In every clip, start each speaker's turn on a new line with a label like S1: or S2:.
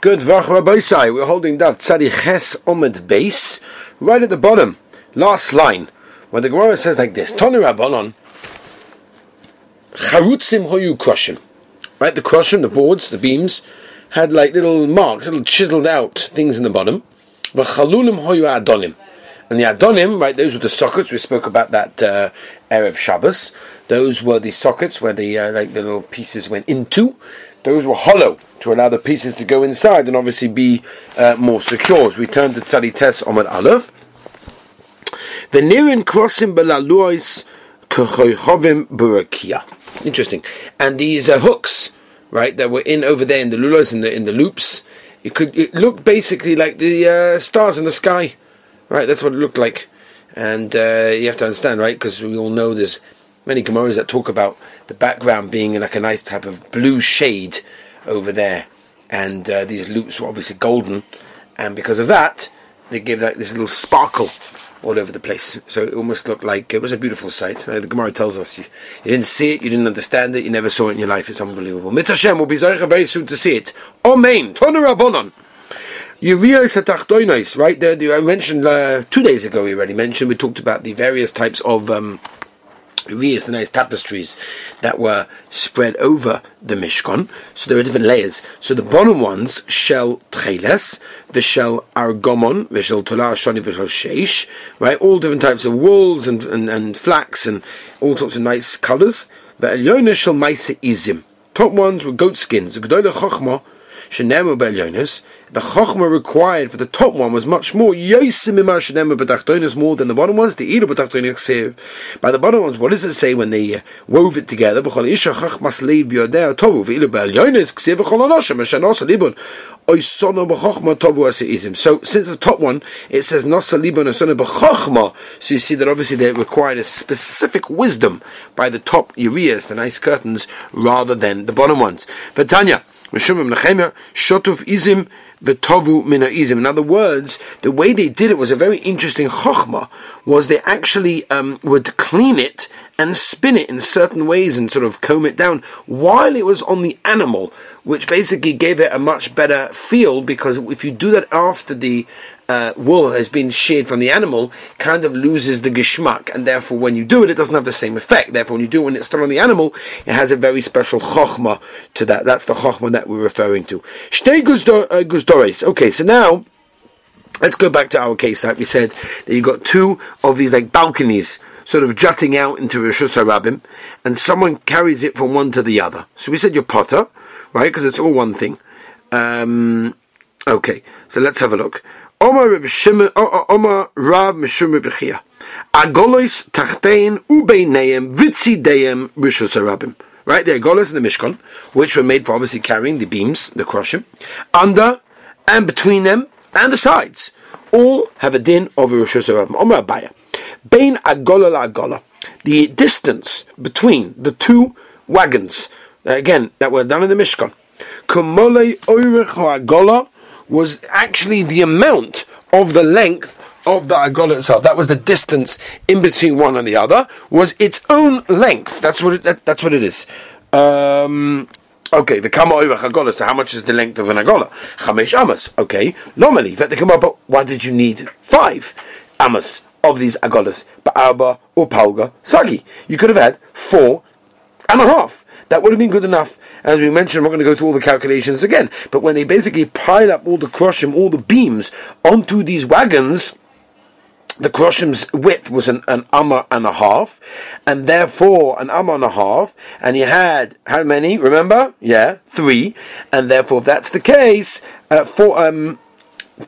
S1: Good Vach Rabbi Sai. We're holding Dav Tzadi Ches Omed base, right at the bottom, last line, where the Gemara says like this: Tonu Rabbanon, Charutzim Hoyu Kroshim. Right, the kroshim, the boards, the beams, had like little marks, little chiseled out things in the bottom. V'chalulim Hoyu Adonim. And the Adonim, right, those were the sockets. We spoke about that uh, Erev Shabbos. Those were the sockets where the uh, like the little pieces went into. Those were hollow to allow the pieces to go inside and obviously be uh, more secure. As we turn to Tzadi Tes Omar Aleph. The Nirin crossing Belaluois Kochovim Burakia. Interesting. And these uh, hooks, right, that were in over there in the lulos, in the in the loops, it could it looked basically like the uh, stars in the sky. Right, that's what it looked like. And uh, you have to understand, right, because we all know there's many Gemaras that talk about the background being like a nice type of blue shade over there. And uh, these loops were obviously golden. And because of that, they give like this little sparkle all over the place. So it almost looked like it was a beautiful sight. the Gemara tells us you, you, didn't see it, you didn't understand it, you never saw it in your life. It's unbelievable. Mitzvah will be very soon to see it. Amen. Tonu Rabbonon. Right there, I mentioned uh, two days ago, we already mentioned, we talked about the various types of um, the nice tapestries that were spread over the Mishkan. So there are different layers. So the bottom ones, shell treles, the shell argomon, the shell tolar shoni, the shell sheish, right? All different types of wools and, and, and flax and all sorts of nice colours. The Elyona shall maisa izim. Top ones were goat skins. The Gedolah chokhmah, Shenemu Belyonis, the Chochma required for the top one was much more Yosim Imar Shenemu B'tachtonis more than the bottom ones. The Edo B'tachtonis By the bottom ones, what does it say when they uh, wove it together? B'chol Isha Chachmas Leiv B'yodea Tovu V'ilu Belyonis Ksiv B'chol Anoshim Hashanos Libun Oisono B'chochma Tovu Asiizim. So since the top one it says Nosa Libun Oisono B'chochma, so you see that obviously they required a specific wisdom by the top Urias, the nice curtains, rather than the bottom ones. But Tanya. In other words, the way they did it was a very interesting chokhmah, was they actually um, would clean it and spin it in certain ways and sort of comb it down while it was on the animal, which basically gave it a much better feel because if you do that after the uh, wool has been sheared from the animal, kind of loses the geschmack, and therefore when you do it, it doesn't have the same effect. Therefore, when you do it when it's still on the animal, it has a very special chokhmah to that. That's the chokhmah that we're referring to. Shtei uh. Okay, so now let's go back to our case. Like we said, that you got two of these like balconies sort of jutting out into Rosh Hashanah, and someone carries it from one to the other. So we said you're potter, right? Because it's all one thing. Um, okay, so let's have a look. Omar Rav Mishum Reb Chia. Agolos tachtein ubeineim vitzideim rishus harabim. Right, the agolos in the Mishkan, which were made for obviously carrying the beams, the kroshim, under and between them and the sides, all have a din of rishus harabim. Omar Abaye. Bein agola la agola. The distance between the two wagons, again, that were done in the Mishkan. Kumole oirech agola was actually the amount of the length of the agola itself. That was the distance in between one and the other. Was its own length. That's what it, that, that's what it is. Um, okay, the kama over agola. So how much is the length of an agola? Chamesh amas. Okay, normally, but why did you need five amas of these agolas? Ba'arba or palga sagi. You could have had four and a half. That would have been good enough. As we mentioned, we're going to go through all the calculations again. But when they basically pile up all the kroshim, all the beams onto these wagons, the kroshim's width was an, an amma and a half, and therefore an amma and a half, and you had how many? Remember? Yeah, three, and therefore if that's the case, uh, four um,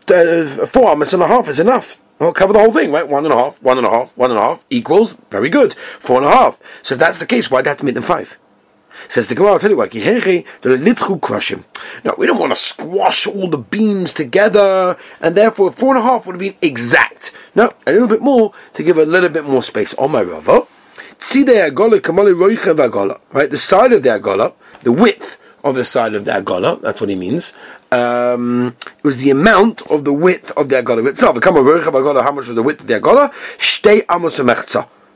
S1: uh, four ammas and a half is enough. Well, cover the whole thing, right? One and a half, one and a half, one and a half equals very good. Four and a half. So if that's the case, why'd that have to make them five? Says the Gemara, I'll tell you why. Now, we don't want to squash all the beams together, and therefore four and a half would have been exact. No, a little bit more to give a little bit more space. On my rava, right? The side of the agola, the width of the side of the agola, that's what he means. Um, it was the amount of the width of the agola itself. How much was the width of the agola?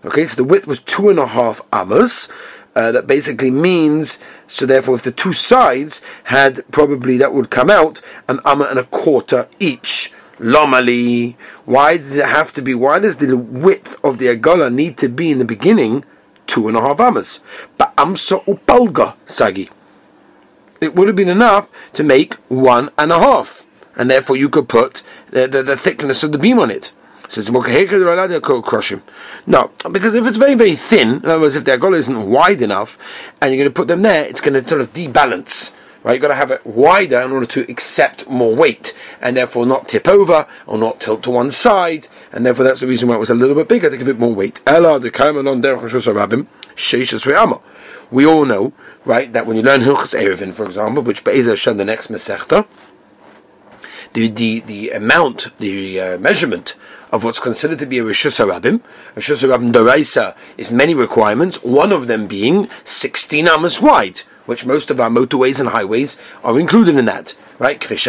S1: Okay, so the width was two and a half amos. Uh, that basically means so therefore if the two sides had probably that would come out an amma and a quarter each. Lomali. Why does it have to be? Why does the width of the agala need to be in the beginning two and a half amas? But amsa upalga sagi. It would have been enough to make one and a half, and therefore you could put the, the, the thickness of the beam on it. Says crush him. No, because if it's very very thin, in other words, if the agala isn't wide enough, and you're going to put them there, it's going to sort of debalance right? You've got to have it wider in order to accept more weight and therefore not tip over or not tilt to one side. And therefore that's the reason why it was a little bit bigger to give it more weight. We all know, right, that when you learn Hilchas Eruvin, for example, which Be'ez Hashem the next Masechta, the, the, the amount, the uh, measurement of what's considered to be a Rishus HaRabim. Rishus HaRabim Doraisa is many requirements, one of them being 16 amas wide which most of our motorways and highways are included in that, right? Kvish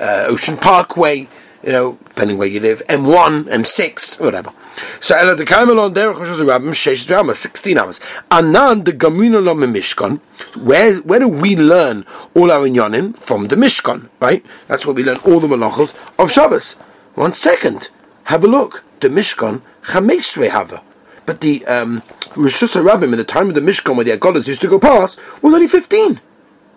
S1: uh, Ocean Parkway, you know, depending where you live, M1, M6, whatever. So Ela the Karmelon Derech Rosh Rabbim Sheish Drama, 16 hours. Anan the Gamina Lo Mishkan. Where where do we learn all our inyanim from the Mishkan? Right, that's where we learn all the malachos of Shabbos. One second, have a look. The Mishkan Chamesre Hava, but the um, Rishus Rabbim in the time of the Mishkan where the Agodas used to go past was only 15.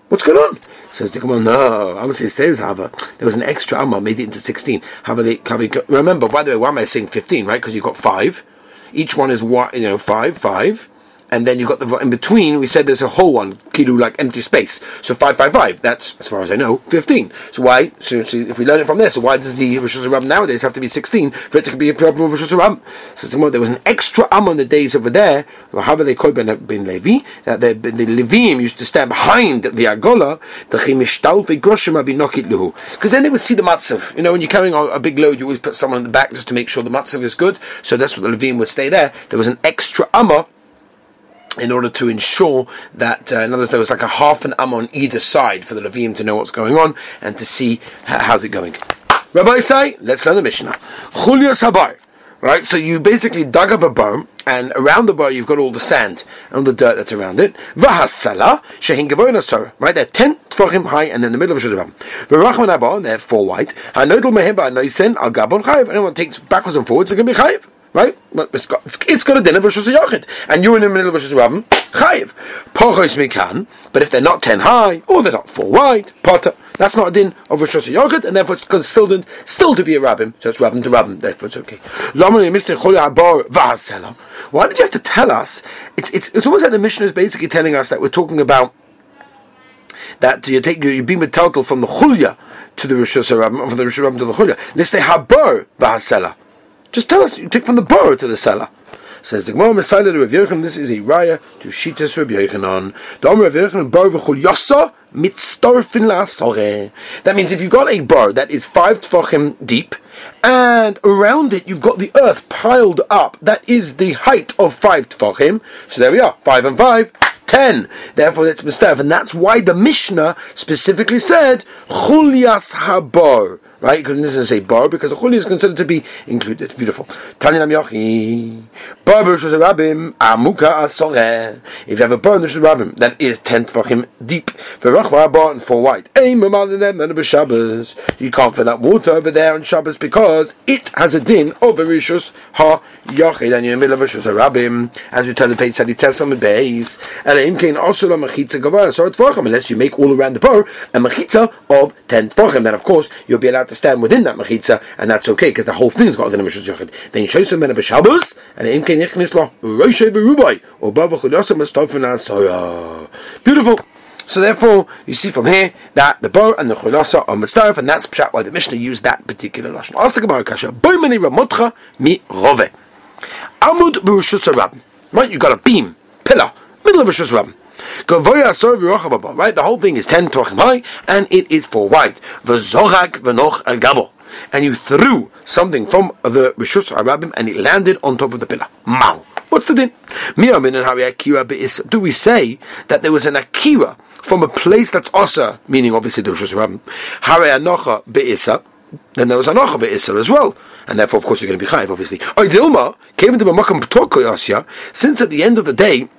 S1: What's going on? Says the Gemara, no, I obviously it says Hava. There was an extra Amma, made it into 16. Remember, by the way, why am I saying 15, right? Because you've got five. Each one is, you know, five, five and then you've got the in between. We said there's a whole one, kilu like empty space. So five five five. That's as far as I know, fifteen. So why? So, so if we learn it from there, so why does the Rosh Hashanah nowadays have to be sixteen for it to be a problem of Rosh Hashanah? So there was an extra am on the days over there. ben Levi that the, the Levim used to stand behind the Agola. The because then they would see the matzav. You know, when you're carrying a, big load, you always put someone in the back just to make sure the matzav is good. So that's what the Levim would stay there. There was an extra amma in order to ensure that, uh, in other words, there was like a half an am on either side for the Levim to know what's going on and to see how's it going. Rabbi say, let's learn the Mishnah. Chulias Habar. Right, so you basically dug up a bar, and around the bar you've got all the sand and all the dirt that's around it. Vahasala, shehin gavoinasar. Right, they're ten tfachim high, and in the middle of Shuzabam. V'rachman abba, and they're four white. Hanodel mehemba noisen al gabon chayiv. Anyone takes backwards and forwards, they're going to be chayiv. Right? It's got, it's got a din of Rosh Hashanah and you're in the middle of Rosh Hashanah, chayiv. Pochos mikan, but if they're not ten high, or they're not four wide, potter, that's not a din of Rosh Hashanah, and therefore it's considered still to be a rabbin, so it's rabbin to rabbin, therefore it's okay. Why did you have to tell us? It's, it's, it's almost like the mission is basically telling us that we're talking about that you take you being metaltal from the chulya to the Hashanah, from the Hashanah to the chulya. Liste habar v'hasela. Just tell us, you take from the bar to the cellar. Says the Gemara Messiah to Rav Yochanan, this is a raya to Shitas Rav Yochanan. The Omer Rav Yochanan bar v'chul yasa mitztorfin la'asore. That means if you've got a bar that is five tfachim deep, and around it you've got the earth piled up, that is the height of five tfachim. So there we are, five and five, ten. Therefore, it's mistav, and that's why the Mishnah specifically said chulias habar right? You couldn't say bar because the chuli is considered to be included. It's beautiful. Tanya Nam Yochi. Bar Rabim Amuka Asoreh. If you have a bar in the Rabim that is ten him deep, V'Rachva bar and four wide. Ein Mamalinem and Shabbos. You can't fill up water over there on Shabbos because it has a din of Rishus Ha Yochid and you're in the middle of Rishus Rabim. As we tell the page study test on the base. Elaim also la Mechitza Gavara So Tvachim unless you make all around the bar a Mechitza of ten Tvachim. Then of course you'll be allowed to stand within that mechitza, and that's okay because the whole thing's got a mishus yochid. Then shoysim ben b'shabos, and im ken yichnis lo roishay berubai or bava chudosim estofin asoya. Beautiful. So therefore, you see from here that the bar and the chulasa are mitzdarif, and that's pshat why the Mishnah used that particular lashon. Ask the Gemara kasha. Boy many ramotcha mi rove. Amud b'rishus Right, you got a beam, pillar, middle of a shus Right, the whole thing is ten tochim high, and it is four wide. V'zorak v'noch al gabo. And you threw something from the Rishus Arabim, and it landed on top of the pillar. Mau. What's the din? Do we say that there was an akira from a place that's osa, meaning obviously the Rishus Arabim? Hare anocha be'isa. Then there was anocha be'isa as well and therefore, of course, you're going to be chayiv, obviously. Oidilma came into Mamakam Ptorko Since at the end of the day,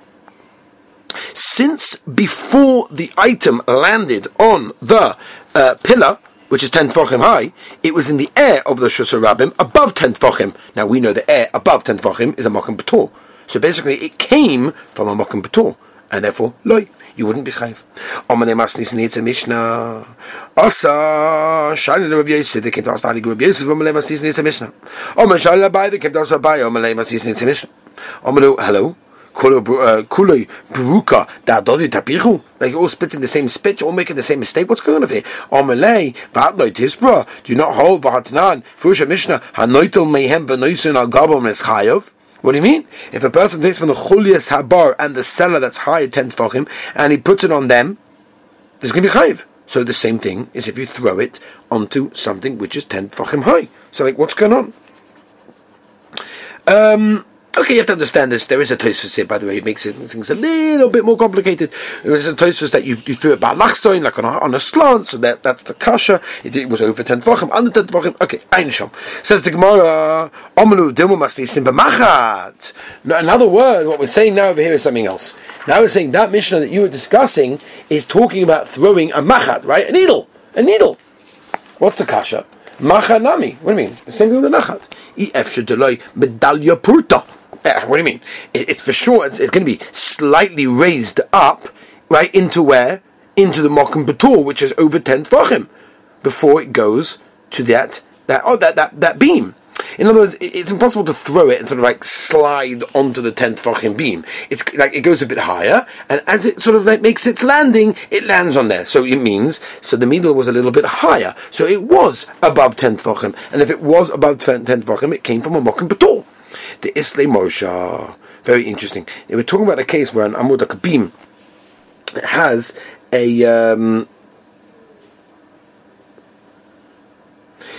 S1: since before the item landed on the uh, pillar, which is 10 tfachim high, it was in the air of the Shusarabim above 10 tfachim. Now we know the air above 10 tfachim is a Mokum Bator. So basically it came from a Mokum Bator. And therefore, loy, you wouldn't be chayv. Omane masnis needs Mishnah. Asa, shani the Rav Yosef, they came to us, Rav Yosef, omale masnis a Mishnah. Oman shala bay, they came to us, bay, omale masnis needs Mishnah. Omanu, hello? Kuloi bruka da dodi tapichu. Like you're all spitting the same spit, you're all making the same mistake. What's going on here? Omelei vatnoi tisbra. Do you not hold v'hatnan? Fusha Mishnah hanoitel mehem v'noisun al gabom es chayav. What do you mean? If a person takes from the chulias habar and the seller that's high ten him, and he puts it on them, there's going to be chayiv. So the same thing is if you throw it onto something which is ten him high. So like, what's going on? Um, Okay, you have to understand this. There is a Tosfos here, by the way. It makes things a little bit more complicated. There's a Tosfos that you, you threw it about lachsoin, like on a, on a slant, so that, that's the kasha. It, it, was over 10 tvachim, under 10 tvachim. Okay, Einsham. Says the Gemara, Omelu dimu masnisim b'machat. In other words, what we're saying now over here is something else. Now we're saying that Mishnah that you were discussing is talking about throwing a machat, right? A needle. A needle. What's the kasha? Machanami. What do you mean? The same thing with the nachat. Medalya purta. What do you mean? It, it's for sure. It's, it's, going to be slightly raised up, right into where? Into the Mokum Batur, which is over ten tefachim, before it goes to that that oh that that that beam. In other words, it's impossible to throw it and sort of like slide onto the tenth tefachim beam. It's like it goes a bit higher, and as it sort of like makes its landing, it lands on there. So it means so the needle was a little bit higher, so it was above ten tefachim, and if it was above ten tefachim, it came from a mokum batul. The Isle Moshe. Very interesting. We're talking about a case where an Amud Akabim has a. Um,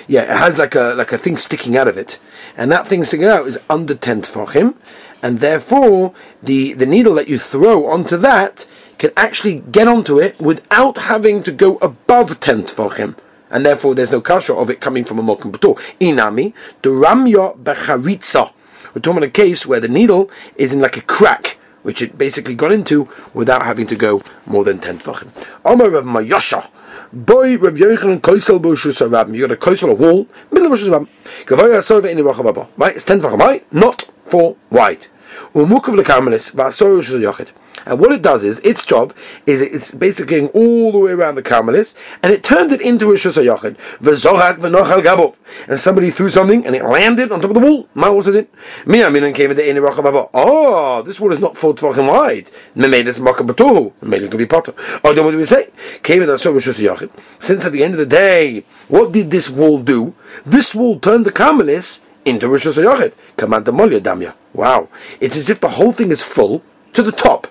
S1: yeah, it has like a like a thing sticking out of it, and that thing sticking out is under ten tefachim, and therefore the the needle that you throw onto that can actually get onto it without having to go above ten tefachim, and therefore there's no kasha of it coming from a mokum batur. Inami the ramya becharitza. We're talking about a case where the needle is in like a crack, which it basically got into without having to go more than 10 tefachim. Omar Rav Mayosha. Boy, Rav Yochanan Koisel Boshus Rabim. You got a Koisel, a wall, middle of Boshus Rabim. Gavoy Asova in. Right? It's 10 tefachim high, not 4 wide. Umukav Lekamelis, Vasoro Boshus Yochid. And what it does is, its job is it's basically going all the way around the Carmelis, and it turned it into a Shusayachid. V'zohak v'nochal gabov. And somebody threw something, and it landed on top of the wall. Ma was it? Miyamin came at the Eni Rachababa. Oh, ah, this wall is not four tefachim wide. Made this makabatuhu. It could be potter. Oh, then what do we say? Came at the Shusayachid. Since at the end of the day, what did this wall do? This wall turned the Carmelis into Rosh Hashanah. Command the Damya. Wow. It's as if the whole thing is full to the top.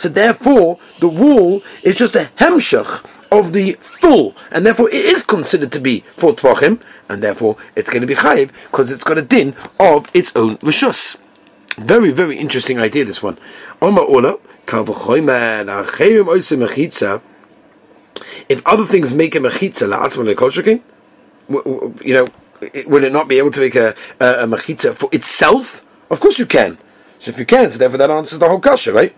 S1: So therefore, the wall is just a hemshach of the full, and therefore it is considered to be for tvachim, and therefore it's going to be chayiv because it's got a din of its own rishus. Very, very interesting idea. This one. If other things make a mechitza la'atzman lekolshakin, you know, would it not be able to make a, a, a mechitza for itself? Of course you can. So if you can, so therefore that answers the whole kasha, right?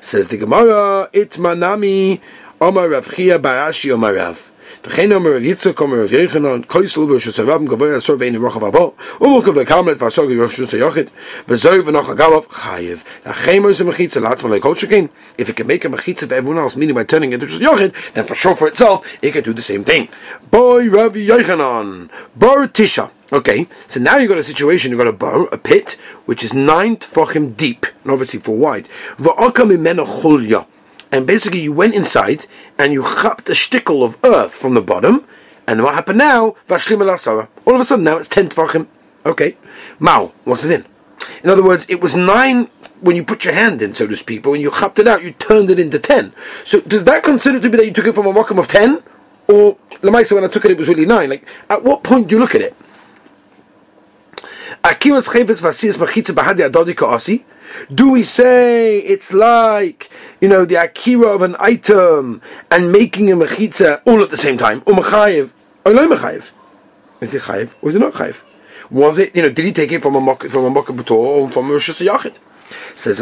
S1: Says the Gemara, Itmanami Omar Rav Chia Barashi Omar Rav. וכן אומר רב יצחק אומר רב יחנן קויסל ברשוס הרב גבוה אסור ואין רוחב הבו ומורכב לקמלת ואסור ברשוס היוחד וזוהי ונוח הגלוב חייב לכם is a mechitza לעצמו לכל שכן if it can make a mechitza for everyone else meaning by turning it into a yochid then for sure for itself it can do the same thing boy Rav Yochanan bar tisha Okay, so now you've got a situation, you've got a bow, a pit, which is nine tefachim deep, and obviously four wide. And basically you went inside, and you chapped a stickle of earth from the bottom, and what happened now? All of a sudden now it's ten tefachim. Okay, Mao, what's it in? In other words, it was nine when you put your hand in, so to speak, but when you chapped it out, you turned it into ten. So does that consider to be that you took it from a makam of ten? Or, Lamaisa, when I took it, it was really nine? Like, at what point do you look at it? Akiras Chayvetz Vasias Machitza Bahadi Adodika Asi? Do we say it's like, you know, the akira of an item and making a mechitza all at the same time? Or oh, no mechayev? Is it chayev or is it not chayev? Was it, you know, did he take it from a mock, from a mock or from a Rosh Yachid? Says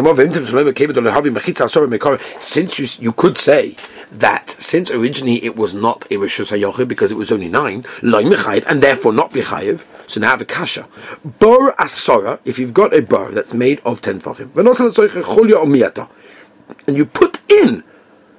S1: since you you could say that since originally it was not a Rosh Hashanah because it was only nine, and therefore not Bichayev, so now have a kasha. Bor asora, if you've got a bar that's made of ten tefachim, and you put in,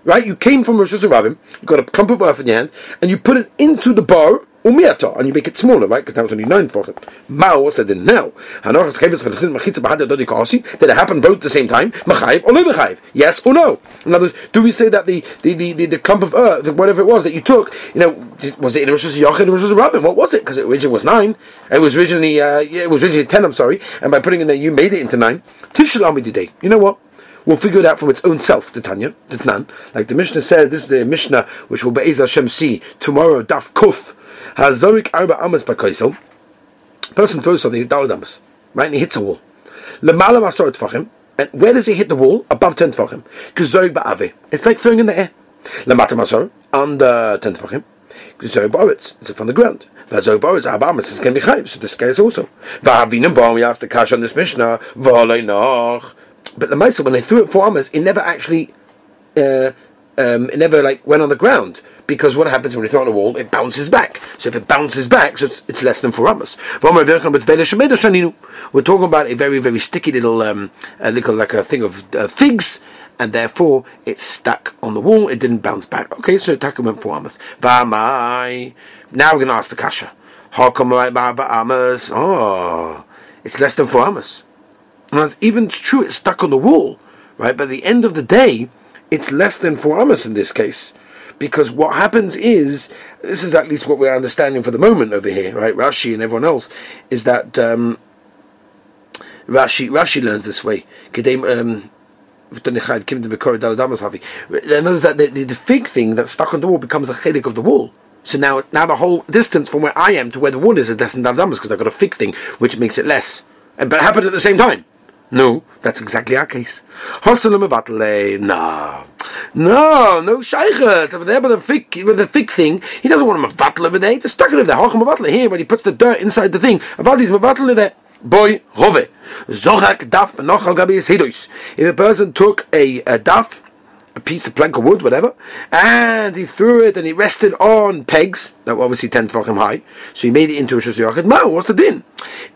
S1: right, you came from Rosh Hashanah, you got a clump of earth in your hand, and you put it into the bar, umiata, and you make it smaller, right? Because now it's only nine tefachim. Mao, what's that in now? Hanochas chavis for the sin machitza bahad dodi kasi. Did it happen both at the same time? Machayev or no machayev? Yes or no? In other words, do we say that the the, the, the, the clump of earth, whatever it was that you took, you know, was it in Rosh Hashanah Rosh Hashanah? What was it? Because it originally was nine. It was originally uh, yeah, it was originally ten. I'm sorry, and by putting in there, you made it into nine. Tishalami today. You know what? We'll figure it out from its own self, the Tanya, the Tnan. Like the Mishnah said, this is the Mishnah which will Be'ez Hashem see tomorrow, Daf Kuf, Hazorik Arba Amas Bakaisel. Person throws something, Dalad Amas, right, and he hits a wall. Lemala Masor Tfachim, and where does he hit the wall? Above 10 Tfachim. Kzorik Ba'ave. It's like throwing in the air. Lemata Masor, under 10 Tfachim. Kzorik Ba'aretz, it's from the ground. Vazog Boris Abamas is going to be chayv. So this case also. Vahavinim Bar, we asked the Kash on this Mishnah. V'olei noch. But the Maisa, when they threw it for Amas, it never actually, uh, um, it never like went on the ground. Because what happens when you throw it on a wall? It bounces back. So if it bounces back, so it's, it's less than four amas. We're talking about a very, very sticky little, um, little like a thing of uh, figs, and therefore it's stuck on the wall. It didn't bounce back. Okay, so Taka went four amas. Now we're going to ask the kasha. How come amas? Oh, it's less than four amas. And that's even true, it's stuck on the wall, right? But at the end of the day, it's less than four amas in this case because what happens is this is at least what we're understanding for the moment over here, right? Rashi and everyone else is that um, Rashi Rashi learns this way. Um, that the, the, the fig thing that's stuck on the wall becomes a chelik of the wall. So now, now the whole distance from where I am to where the wall is is less than Dam because I've got a fig thing, which makes it less. And, but it happened at the same time. No, that's exactly our case. Eh? No. No, no shaykhs over there with the fig with the fig thing. He doesn't want a mavatl over there. He just stuck it over there. Hocham mavatl here, but he puts the dirt inside the thing. Avadi's mavatl there. Boy, rove. Zochak daf nochal gabi is hidois. If a person took a, a daf a piece of plank of wood, whatever, and he threw it and he rested on pegs that were obviously 10 tefachim high, so he made it into a shosiyachid. No, what's the din?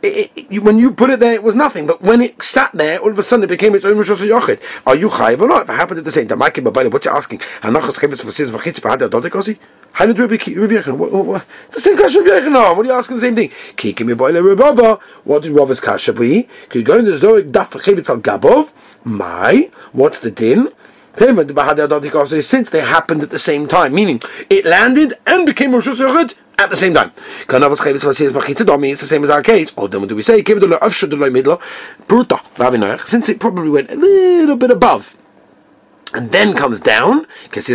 S1: It, it, you, when you put it there, it was nothing, but when it sat there, all of a sudden it became its own shosiyachid. Are you chayiv or not? If it happened at the same time, what asking, b'had adodikosi? How did Rabbi Yechon? It's the same question Rabbi. What are you asking the same thing? Kiki mi boile Rabava. What did Rava's kasha be? Could you go in the Zorik daf al gabov? My, what's the din? Since they happened at the same time, meaning it landed and became Rosh Hashanah at the same time. It's the same as our case. Then do we say, since it probably went a little bit above, and then comes down, right,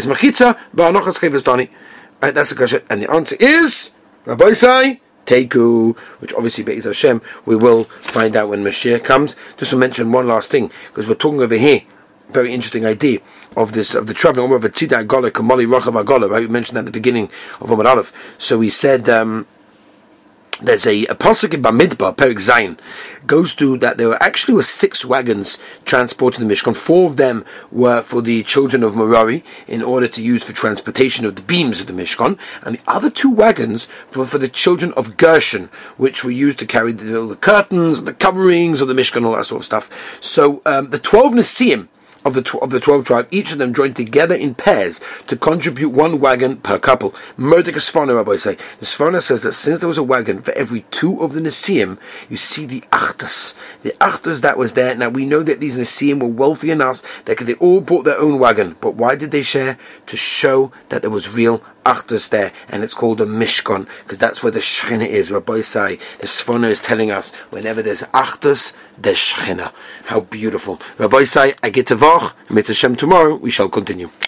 S1: uh, that's the question. And the answer is, Rabbi say, Teku, which obviously Be'ez Hashem, we will find out when Mashiach comes. Just to mention one last thing, because we're talking over here very interesting idea of this of the traveling of a tzida agola kamali rachav agola. Right, we mentioned that at the beginning of Omar Aleph. So he said. Um, there's a, a pasuk in Bamidbar, Perik Zayin, goes through that there were actually were six wagons transporting the Mishkan. Four of them were for the children of Merari in order to use for transportation of the beams of the Mishkan, and the other two wagons were for the children of Gershon, which were used to carry the, the curtains, and the coverings of the Mishkan, all that sort of stuff. So um, the twelve Nesiim of the tw- of the twelve tribe, each of them joined together in pairs to contribute one wagon per couple. Murdik Sforno, Rabbi say. The Sforno says that since there was a wagon for every two of the Nesiim, you see the Achtas. The Achtas that was there. Now we know that these Nesiim were wealthy enough that they all bought their own wagon. But why did they share? To show that there was real Achtas there, and it's called a Mishkan, because that's where the Shechina is. Rabbi say the Sforno is telling us whenever there's Achtas, there's Shechina. How beautiful. Rabbi say, I get to Vach, Mitzvah Hashem tomorrow, we shall continue.